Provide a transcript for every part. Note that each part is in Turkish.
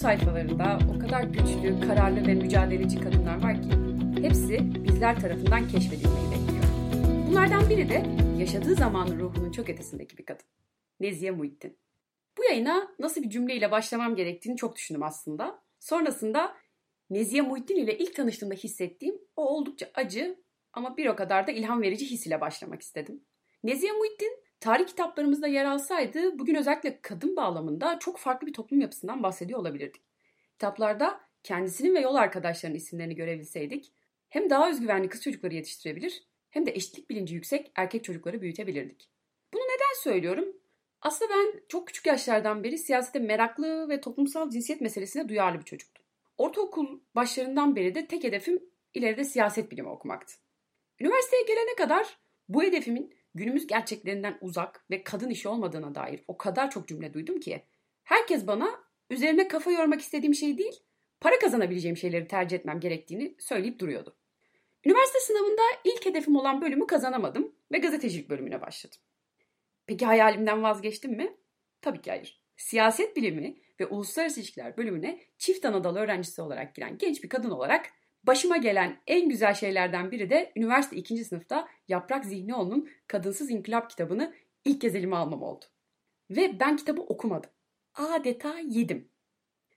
sayfalarında o kadar güçlü, kararlı ve mücadeleci kadınlar var ki hepsi bizler tarafından keşfedilmeyi bekliyor. Bunlardan biri de yaşadığı zamanın ruhunun çok ötesindeki bir kadın. Nezihe Muhittin. Bu yayına nasıl bir cümleyle başlamam gerektiğini çok düşündüm aslında. Sonrasında Nezihe Muhittin ile ilk tanıştığımda hissettiğim o oldukça acı ama bir o kadar da ilham verici his ile başlamak istedim. Nezihe Muhittin tarih kitaplarımızda yer alsaydı bugün özellikle kadın bağlamında çok farklı bir toplum yapısından bahsediyor olabilirdik. Kitaplarda kendisinin ve yol arkadaşlarının isimlerini görebilseydik hem daha özgüvenli kız çocukları yetiştirebilir hem de eşitlik bilinci yüksek erkek çocukları büyütebilirdik. Bunu neden söylüyorum? Aslında ben çok küçük yaşlardan beri siyasete meraklı ve toplumsal cinsiyet meselesine duyarlı bir çocuktum. Ortaokul başlarından beri de tek hedefim ileride siyaset bilimi okumaktı. Üniversiteye gelene kadar bu hedefimin günümüz gerçeklerinden uzak ve kadın işi olmadığına dair o kadar çok cümle duydum ki herkes bana üzerine kafa yormak istediğim şey değil, para kazanabileceğim şeyleri tercih etmem gerektiğini söyleyip duruyordu. Üniversite sınavında ilk hedefim olan bölümü kazanamadım ve gazetecilik bölümüne başladım. Peki hayalimden vazgeçtim mi? Tabii ki hayır. Siyaset bilimi ve uluslararası ilişkiler bölümüne çift anadolu öğrencisi olarak giren genç bir kadın olarak başıma gelen en güzel şeylerden biri de üniversite ikinci sınıfta Yaprak Zihnioğlu'nun Kadınsız İnkılap kitabını ilk kez elime almam oldu. Ve ben kitabı okumadım. Adeta yedim.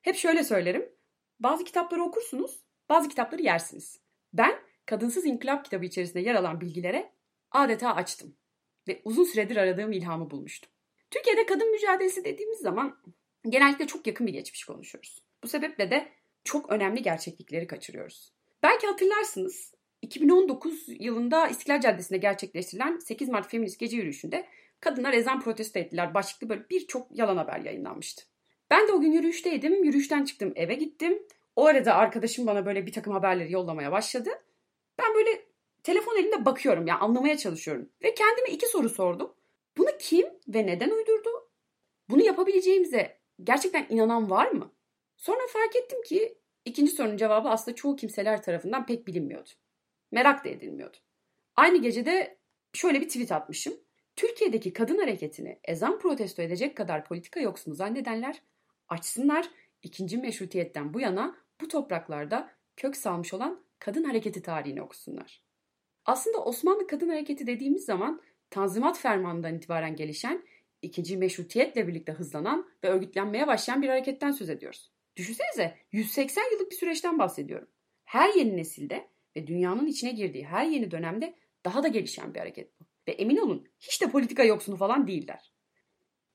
Hep şöyle söylerim. Bazı kitapları okursunuz, bazı kitapları yersiniz. Ben Kadınsız İnkılap kitabı içerisinde yer alan bilgilere adeta açtım ve uzun süredir aradığım ilhamı bulmuştum. Türkiye'de kadın mücadelesi dediğimiz zaman genellikle çok yakın bir geçmiş konuşuyoruz. Bu sebeple de çok önemli gerçeklikleri kaçırıyoruz. Belki hatırlarsınız 2019 yılında İstiklal Caddesi'nde gerçekleştirilen 8 Mart Feminist Gece Yürüyüşü'nde kadınlar ezan protesto ettiler başlıklı böyle birçok yalan haber yayınlanmıştı. Ben de o gün yürüyüşteydim. Yürüyüşten çıktım eve gittim. O arada arkadaşım bana böyle bir takım haberleri yollamaya başladı. Ben böyle telefon elimde bakıyorum ya yani anlamaya çalışıyorum. Ve kendime iki soru sordum. Bunu kim ve neden uydurdu? Bunu yapabileceğimize gerçekten inanan var mı? Sonra fark ettim ki ikinci sorunun cevabı aslında çoğu kimseler tarafından pek bilinmiyordu. Merak da edilmiyordu. Aynı gecede şöyle bir tweet atmışım. Türkiye'deki kadın hareketini ezan protesto edecek kadar politika yoksunu zannedenler açsınlar ikinci meşrutiyetten bu yana bu topraklarda kök salmış olan kadın hareketi tarihini okusunlar. Aslında Osmanlı kadın hareketi dediğimiz zaman Tanzimat Fermanı'ndan itibaren gelişen, ikinci meşrutiyetle birlikte hızlanan ve örgütlenmeye başlayan bir hareketten söz ediyoruz. Düşünsenize 180 yıllık bir süreçten bahsediyorum. Her yeni nesilde ve dünyanın içine girdiği her yeni dönemde daha da gelişen bir hareket bu. Ve emin olun hiç de politika yoksunu falan değiller.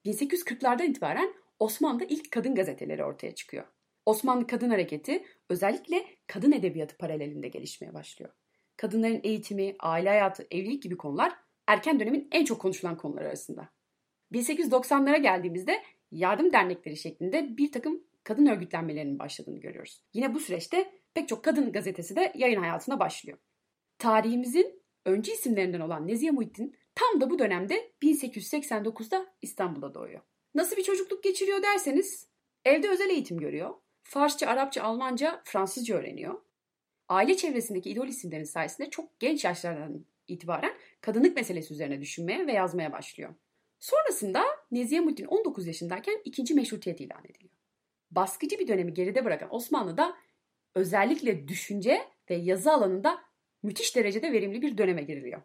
1840'lardan itibaren Osmanlı'da ilk kadın gazeteleri ortaya çıkıyor. Osmanlı Kadın Hareketi özellikle kadın edebiyatı paralelinde gelişmeye başlıyor. Kadınların eğitimi, aile hayatı, evlilik gibi konular erken dönemin en çok konuşulan konular arasında. 1890'lara geldiğimizde yardım dernekleri şeklinde bir takım kadın örgütlenmelerinin başladığını görüyoruz. Yine bu süreçte pek çok kadın gazetesi de yayın hayatına başlıyor. Tarihimizin öncü isimlerinden olan Nezihe Muhittin tam da bu dönemde 1889'da İstanbul'da doğuyor. Nasıl bir çocukluk geçiriyor derseniz evde özel eğitim görüyor. Farsça, Arapça, Almanca, Fransızca öğreniyor. Aile çevresindeki idol isimlerin sayesinde çok genç yaşlardan itibaren kadınlık meselesi üzerine düşünmeye ve yazmaya başlıyor. Sonrasında Nezihe Muhittin 19 yaşındayken ikinci meşrutiyet ilan ediliyor. Baskıcı bir dönemi geride bırakan Osmanlı'da özellikle düşünce ve yazı alanında müthiş derecede verimli bir döneme giriliyor.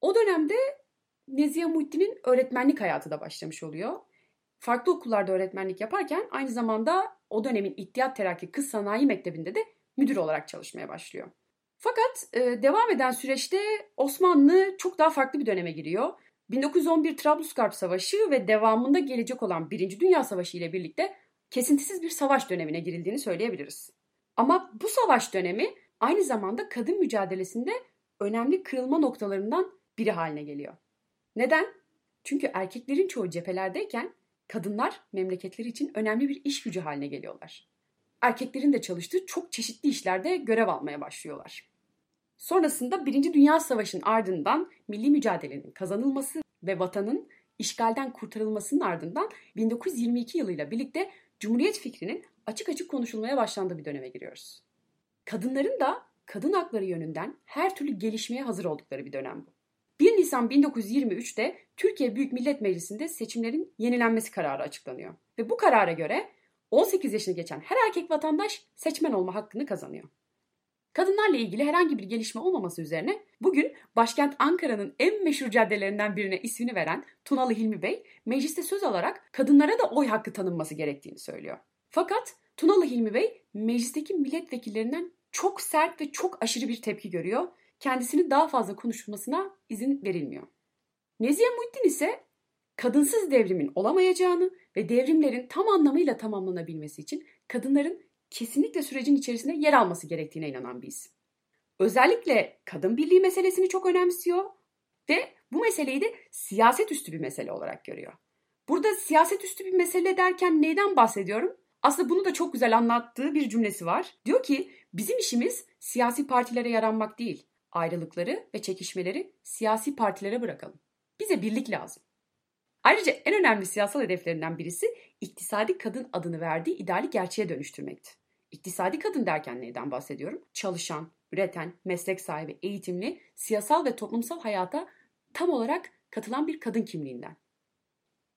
O dönemde Nezihe Muhittin'in öğretmenlik hayatı da başlamış oluyor. Farklı okullarda öğretmenlik yaparken aynı zamanda o dönemin İttihad Terakki Kız Sanayi Mektebi'nde de müdür olarak çalışmaya başlıyor. Fakat e, devam eden süreçte Osmanlı çok daha farklı bir döneme giriyor. 1911 Trablusgarp Savaşı ve devamında gelecek olan Birinci Dünya Savaşı ile birlikte kesintisiz bir savaş dönemine girildiğini söyleyebiliriz. Ama bu savaş dönemi aynı zamanda kadın mücadelesinde önemli kırılma noktalarından biri haline geliyor. Neden? Çünkü erkeklerin çoğu cephelerdeyken kadınlar memleketleri için önemli bir iş gücü haline geliyorlar. Erkeklerin de çalıştığı çok çeşitli işlerde görev almaya başlıyorlar. Sonrasında Birinci Dünya Savaşı'nın ardından milli mücadelenin kazanılması ve vatanın işgalden kurtarılmasının ardından 1922 yılıyla birlikte Cumhuriyet fikrinin açık açık konuşulmaya başlandığı bir döneme giriyoruz. Kadınların da kadın hakları yönünden her türlü gelişmeye hazır oldukları bir dönem bu. 1 Nisan 1923'te Türkiye Büyük Millet Meclisi'nde seçimlerin yenilenmesi kararı açıklanıyor. Ve bu karara göre 18 yaşını geçen her erkek vatandaş seçmen olma hakkını kazanıyor. Kadınlarla ilgili herhangi bir gelişme olmaması üzerine bugün başkent Ankara'nın en meşhur caddelerinden birine ismini veren Tunalı Hilmi Bey mecliste söz alarak kadınlara da oy hakkı tanınması gerektiğini söylüyor. Fakat Tunalı Hilmi Bey meclisteki milletvekillerinden çok sert ve çok aşırı bir tepki görüyor. Kendisini daha fazla konuşulmasına izin verilmiyor. Nezihe Muhittin ise kadınsız devrimin olamayacağını ve devrimlerin tam anlamıyla tamamlanabilmesi için kadınların kesinlikle sürecin içerisinde yer alması gerektiğine inanan bir isim. Özellikle kadın birliği meselesini çok önemsiyor ve bu meseleyi de siyaset üstü bir mesele olarak görüyor. Burada siyaset üstü bir mesele derken neyden bahsediyorum? Aslında bunu da çok güzel anlattığı bir cümlesi var. Diyor ki bizim işimiz siyasi partilere yaranmak değil. Ayrılıkları ve çekişmeleri siyasi partilere bırakalım. Bize birlik lazım. Ayrıca en önemli siyasal hedeflerinden birisi iktisadi kadın adını verdiği ideali gerçeğe dönüştürmekti. İktisadi kadın derken neyden bahsediyorum? Çalışan, üreten, meslek sahibi, eğitimli, siyasal ve toplumsal hayata tam olarak katılan bir kadın kimliğinden.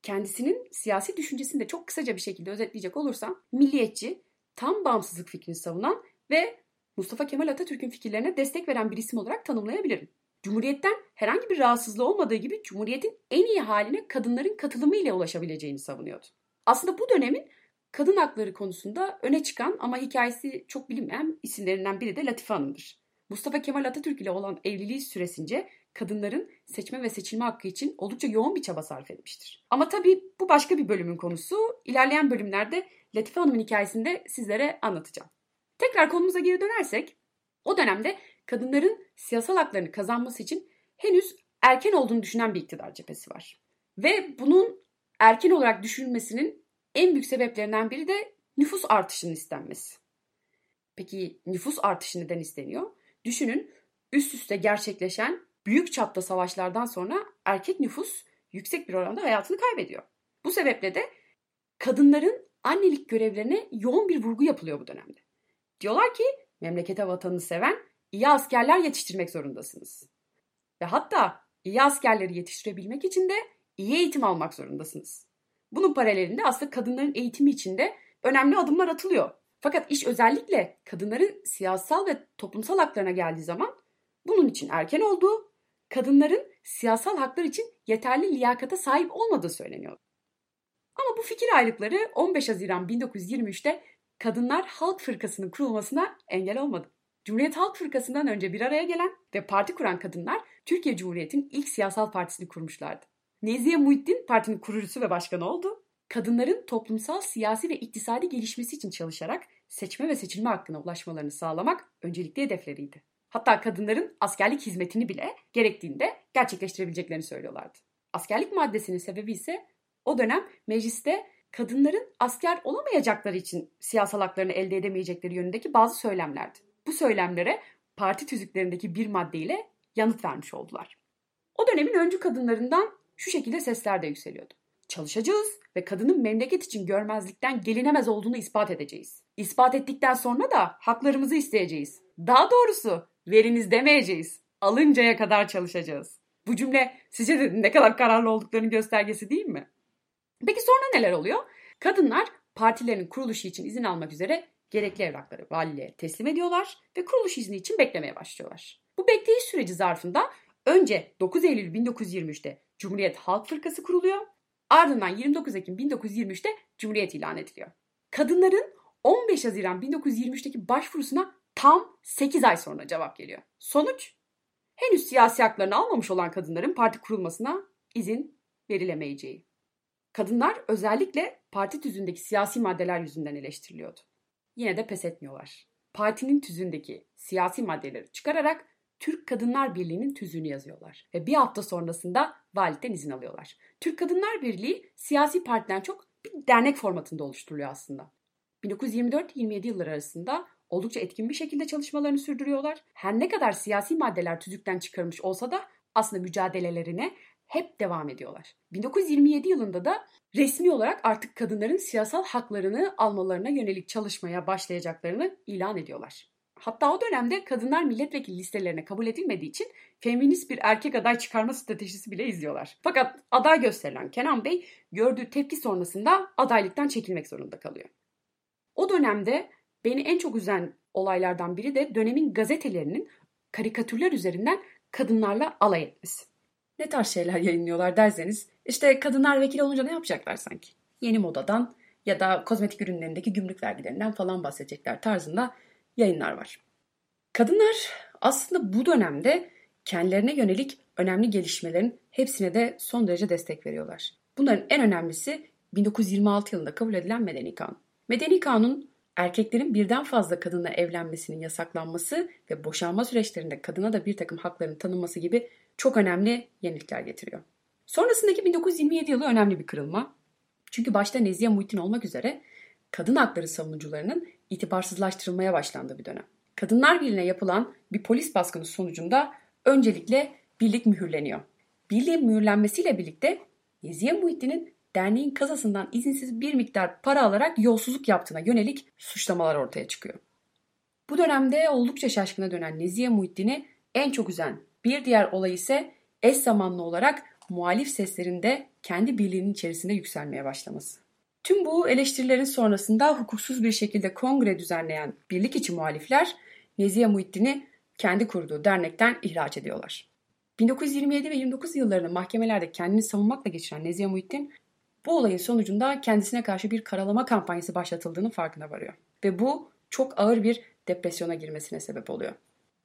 Kendisinin siyasi düşüncesini de çok kısaca bir şekilde özetleyecek olursam, milliyetçi, tam bağımsızlık fikrini savunan ve Mustafa Kemal Atatürk'ün fikirlerine destek veren bir isim olarak tanımlayabilirim. Cumhuriyetten herhangi bir rahatsızlığı olmadığı gibi Cumhuriyet'in en iyi haline kadınların katılımı ile ulaşabileceğini savunuyordu. Aslında bu dönemin kadın hakları konusunda öne çıkan ama hikayesi çok bilinmeyen isimlerinden biri de Latife Hanım'dır. Mustafa Kemal Atatürk ile olan evliliği süresince kadınların seçme ve seçilme hakkı için oldukça yoğun bir çaba sarf etmiştir. Ama tabii bu başka bir bölümün konusu. İlerleyen bölümlerde Latife Hanım'ın hikayesini de sizlere anlatacağım. Tekrar konumuza geri dönersek, o dönemde kadınların siyasal haklarını kazanması için henüz erken olduğunu düşünen bir iktidar cephesi var. Ve bunun erken olarak düşünülmesinin en büyük sebeplerinden biri de nüfus artışının istenmesi. Peki nüfus artışı neden isteniyor? Düşünün üst üste gerçekleşen büyük çapta savaşlardan sonra erkek nüfus yüksek bir oranda hayatını kaybediyor. Bu sebeple de kadınların annelik görevlerine yoğun bir vurgu yapılıyor bu dönemde. Diyorlar ki memlekete vatanını seven iyi askerler yetiştirmek zorundasınız. Ve hatta iyi askerleri yetiştirebilmek için de iyi eğitim almak zorundasınız. Bunun paralelinde aslında kadınların eğitimi için de önemli adımlar atılıyor. Fakat iş özellikle kadınların siyasal ve toplumsal haklarına geldiği zaman bunun için erken olduğu, kadınların siyasal haklar için yeterli liyakata sahip olmadığı söyleniyor. Ama bu fikir ayrılıkları 15 Haziran 1923'te Kadınlar Halk Fırkası'nın kurulmasına engel olmadı. Cumhuriyet Halk Fırkası'ndan önce bir araya gelen ve parti kuran kadınlar Türkiye Cumhuriyeti'nin ilk siyasal partisini kurmuşlardı. Nezihe Muhittin partinin kurucusu ve başkanı oldu. Kadınların toplumsal, siyasi ve iktisadi gelişmesi için çalışarak seçme ve seçilme hakkına ulaşmalarını sağlamak öncelikli hedefleriydi. Hatta kadınların askerlik hizmetini bile gerektiğinde gerçekleştirebileceklerini söylüyorlardı. Askerlik maddesinin sebebi ise o dönem mecliste kadınların asker olamayacakları için siyasal haklarını elde edemeyecekleri yönündeki bazı söylemlerdi. Bu söylemlere parti tüzüklerindeki bir maddeyle yanıt vermiş oldular. O dönemin öncü kadınlarından şu şekilde sesler de yükseliyordu. Çalışacağız ve kadının memleket için görmezlikten gelinemez olduğunu ispat edeceğiz. İspat ettikten sonra da haklarımızı isteyeceğiz. Daha doğrusu veriniz demeyeceğiz. Alıncaya kadar çalışacağız. Bu cümle sizce de ne kadar kararlı olduklarının göstergesi değil mi? Peki sonra neler oluyor? Kadınlar partilerin kuruluşu için izin almak üzere gerekli evrakları valiliğe teslim ediyorlar ve kuruluş izni için beklemeye başlıyorlar. Bu bekleyiş süreci zarfında önce 9 Eylül 1923'te Cumhuriyet Halk Fırkası kuruluyor. Ardından 29 Ekim 1923'te Cumhuriyet ilan ediliyor. Kadınların 15 Haziran 1923'teki başvurusuna tam 8 ay sonra cevap geliyor. Sonuç henüz siyasi haklarını almamış olan kadınların parti kurulmasına izin verilemeyeceği. Kadınlar özellikle parti tüzündeki siyasi maddeler yüzünden eleştiriliyordu. Yine de pes etmiyorlar. Partinin tüzündeki siyasi maddeleri çıkararak Türk Kadınlar Birliği'nin tüzüğünü yazıyorlar. Ve bir hafta sonrasında validen izin alıyorlar. Türk Kadınlar Birliği siyasi partiden çok bir dernek formatında oluşturuluyor aslında. 1924-27 yılları arasında oldukça etkin bir şekilde çalışmalarını sürdürüyorlar. Her ne kadar siyasi maddeler tüzükten çıkarılmış olsa da aslında mücadelelerine hep devam ediyorlar. 1927 yılında da resmi olarak artık kadınların siyasal haklarını almalarına yönelik çalışmaya başlayacaklarını ilan ediyorlar. Hatta o dönemde kadınlar milletvekili listelerine kabul edilmediği için feminist bir erkek aday çıkarma stratejisi bile izliyorlar. Fakat aday gösterilen Kenan Bey gördüğü tepki sonrasında adaylıktan çekilmek zorunda kalıyor. O dönemde beni en çok üzen olaylardan biri de dönemin gazetelerinin karikatürler üzerinden kadınlarla alay etmesi. Ne tarz şeyler yayınlıyorlar derseniz işte kadınlar vekil olunca ne yapacaklar sanki? Yeni modadan ya da kozmetik ürünlerindeki gümrük vergilerinden falan bahsedecekler tarzında yayınlar var. Kadınlar aslında bu dönemde kendilerine yönelik önemli gelişmelerin hepsine de son derece destek veriyorlar. Bunların en önemlisi 1926 yılında kabul edilen Medeni Kanun. Medeni Kanun erkeklerin birden fazla kadınla evlenmesinin yasaklanması ve boşanma süreçlerinde kadına da bir takım hakların tanınması gibi çok önemli yenilikler getiriyor. Sonrasındaki 1927 yılı önemli bir kırılma. Çünkü başta Nezihe Muhittin olmak üzere kadın hakları savunucularının itibarsızlaştırılmaya başlandığı bir dönem. Kadınlar Birliği'ne yapılan bir polis baskını sonucunda öncelikle birlik mühürleniyor. Birliğin mühürlenmesiyle birlikte Nezihe Muhittin'in derneğin kasasından izinsiz bir miktar para alarak yolsuzluk yaptığına yönelik suçlamalar ortaya çıkıyor. Bu dönemde oldukça şaşkına dönen Nezihe Muhittin'i en çok üzen bir diğer olay ise eş zamanlı olarak muhalif seslerinde kendi birliğinin içerisinde yükselmeye başlaması. Tüm bu eleştirilerin sonrasında hukuksuz bir şekilde kongre düzenleyen birlik içi muhalifler Nezihe Muhittin'i kendi kurduğu dernekten ihraç ediyorlar. 1927 ve 29 yıllarını mahkemelerde kendini savunmakla geçiren Nezihe Muhittin bu olayın sonucunda kendisine karşı bir karalama kampanyası başlatıldığını farkına varıyor. Ve bu çok ağır bir depresyona girmesine sebep oluyor.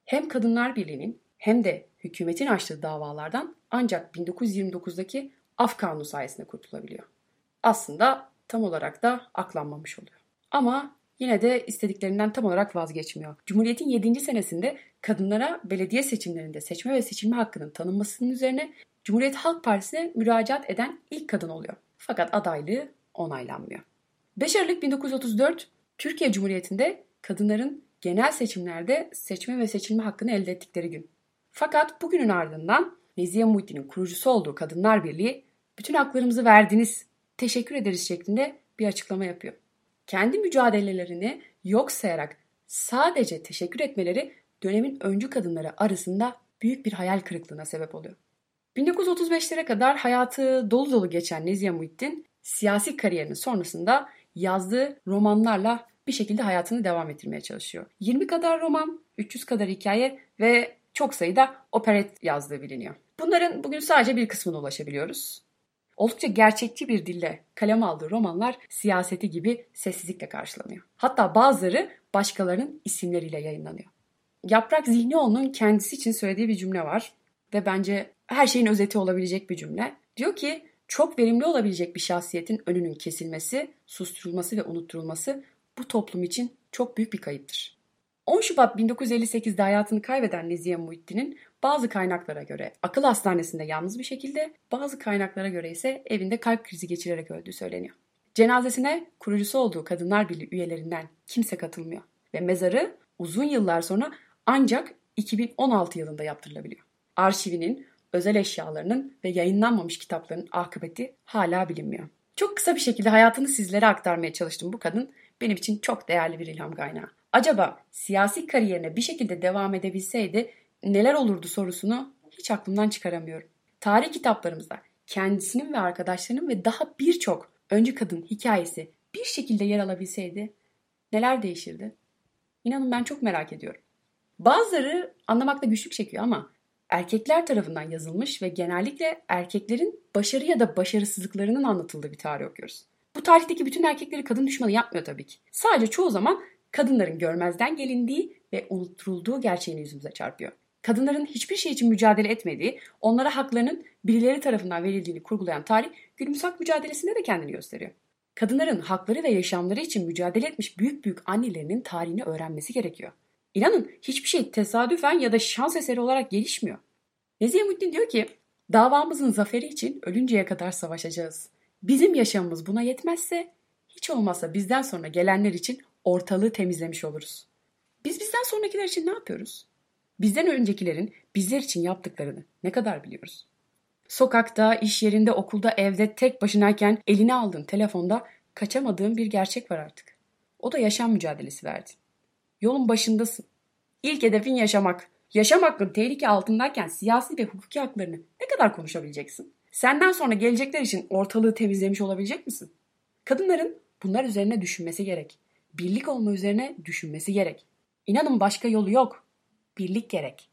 Hem Kadınlar Birliği'nin hem de hükümetin açtığı davalardan ancak 1929'daki Af Kanunu sayesinde kurtulabiliyor. Aslında tam olarak da aklanmamış oluyor. Ama yine de istediklerinden tam olarak vazgeçmiyor. Cumhuriyet'in 7. senesinde kadınlara belediye seçimlerinde seçme ve seçilme hakkının tanınmasının üzerine Cumhuriyet Halk Partisi'ne müracaat eden ilk kadın oluyor. Fakat adaylığı onaylanmıyor. 5 Aralık 1934 Türkiye Cumhuriyeti'nde kadınların genel seçimlerde seçme ve seçilme hakkını elde ettikleri gün. Fakat bugünün ardından Nezihe Muhittin'in kurucusu olduğu Kadınlar Birliği bütün haklarımızı verdiniz, teşekkür ederiz şeklinde bir açıklama yapıyor. Kendi mücadelelerini yok sayarak sadece teşekkür etmeleri dönemin öncü kadınları arasında büyük bir hayal kırıklığına sebep oluyor. 1935'lere kadar hayatı dolu dolu geçen Nezihe Muhittin siyasi kariyerinin sonrasında yazdığı romanlarla bir şekilde hayatını devam ettirmeye çalışıyor. 20 kadar roman, 300 kadar hikaye ve çok sayıda operet yazdığı biliniyor. Bunların bugün sadece bir kısmına ulaşabiliyoruz. Oldukça gerçekçi bir dille kalem aldığı romanlar siyaseti gibi sessizlikle karşılanıyor. Hatta bazıları başkalarının isimleriyle yayınlanıyor. Yaprak Zihnioğlu'nun kendisi için söylediği bir cümle var ve bence her şeyin özeti olabilecek bir cümle. Diyor ki çok verimli olabilecek bir şahsiyetin önünün kesilmesi, susturulması ve unutturulması bu toplum için çok büyük bir kayıptır. 10 Şubat 1958'de hayatını kaybeden Nezihe Muhittin'in bazı kaynaklara göre akıl hastanesinde yalnız bir şekilde, bazı kaynaklara göre ise evinde kalp krizi geçirerek öldüğü söyleniyor. Cenazesine kurucusu olduğu Kadınlar Birliği üyelerinden kimse katılmıyor ve mezarı uzun yıllar sonra ancak 2016 yılında yaptırılabiliyor. Arşivinin, özel eşyalarının ve yayınlanmamış kitapların akıbeti hala bilinmiyor. Çok kısa bir şekilde hayatını sizlere aktarmaya çalıştım bu kadın. Benim için çok değerli bir ilham kaynağı. Acaba siyasi kariyerine bir şekilde devam edebilseydi neler olurdu sorusunu hiç aklımdan çıkaramıyorum. Tarih kitaplarımızda kendisinin ve arkadaşlarının ve daha birçok öncü kadın hikayesi bir şekilde yer alabilseydi neler değişirdi? İnanın ben çok merak ediyorum. Bazıları anlamakta güçlük çekiyor ama erkekler tarafından yazılmış ve genellikle erkeklerin başarı ya da başarısızlıklarının anlatıldığı bir tarih okuyoruz. Bu tarihteki bütün erkekleri kadın düşmanı yapmıyor tabii ki. Sadece çoğu zaman kadınların görmezden gelindiği ve unutturulduğu gerçeğini yüzümüze çarpıyor. Kadınların hiçbir şey için mücadele etmediği, onlara haklarının birileri tarafından verildiğini kurgulayan tarih günümüz hak mücadelesinde de kendini gösteriyor. Kadınların hakları ve yaşamları için mücadele etmiş büyük büyük annelerinin tarihini öğrenmesi gerekiyor. İnanın hiçbir şey tesadüfen ya da şans eseri olarak gelişmiyor. Nezihe Muhittin diyor ki davamızın zaferi için ölünceye kadar savaşacağız. Bizim yaşamımız buna yetmezse hiç olmazsa bizden sonra gelenler için ortalığı temizlemiş oluruz. Biz bizden sonrakiler için ne yapıyoruz? Bizden öncekilerin bizler için yaptıklarını ne kadar biliyoruz? Sokakta, iş yerinde, okulda, evde tek başınayken eline aldığın telefonda kaçamadığın bir gerçek var artık. O da yaşam mücadelesi verdi. Yolun başındasın. İlk hedefin yaşamak. Yaşam hakkın tehlike altındayken siyasi ve hukuki haklarını ne kadar konuşabileceksin? Senden sonra gelecekler için ortalığı temizlemiş olabilecek misin? Kadınların bunlar üzerine düşünmesi gerek. Birlik olma üzerine düşünmesi gerek. İnanın başka yolu yok. Birlik gerek.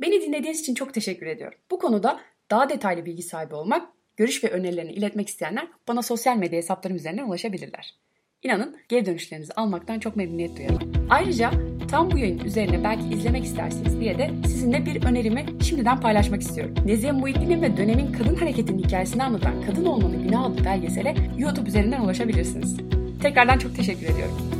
Beni dinlediğiniz için çok teşekkür ediyorum. Bu konuda daha detaylı bilgi sahibi olmak, görüş ve önerilerini iletmek isteyenler bana sosyal medya hesaplarım üzerinden ulaşabilirler. İnanın geri dönüşlerinizi almaktan çok memnuniyet duyarım. Ayrıca tam bu yayın üzerine belki izlemek istersiniz diye de sizinle bir önerimi şimdiden paylaşmak istiyorum. Nezihe Muhittin'in ve dönemin kadın hareketinin hikayesini anlatan Kadın Olmanın Günah adlı belgesele YouTube üzerinden ulaşabilirsiniz. Tekrardan çok teşekkür ediyorum.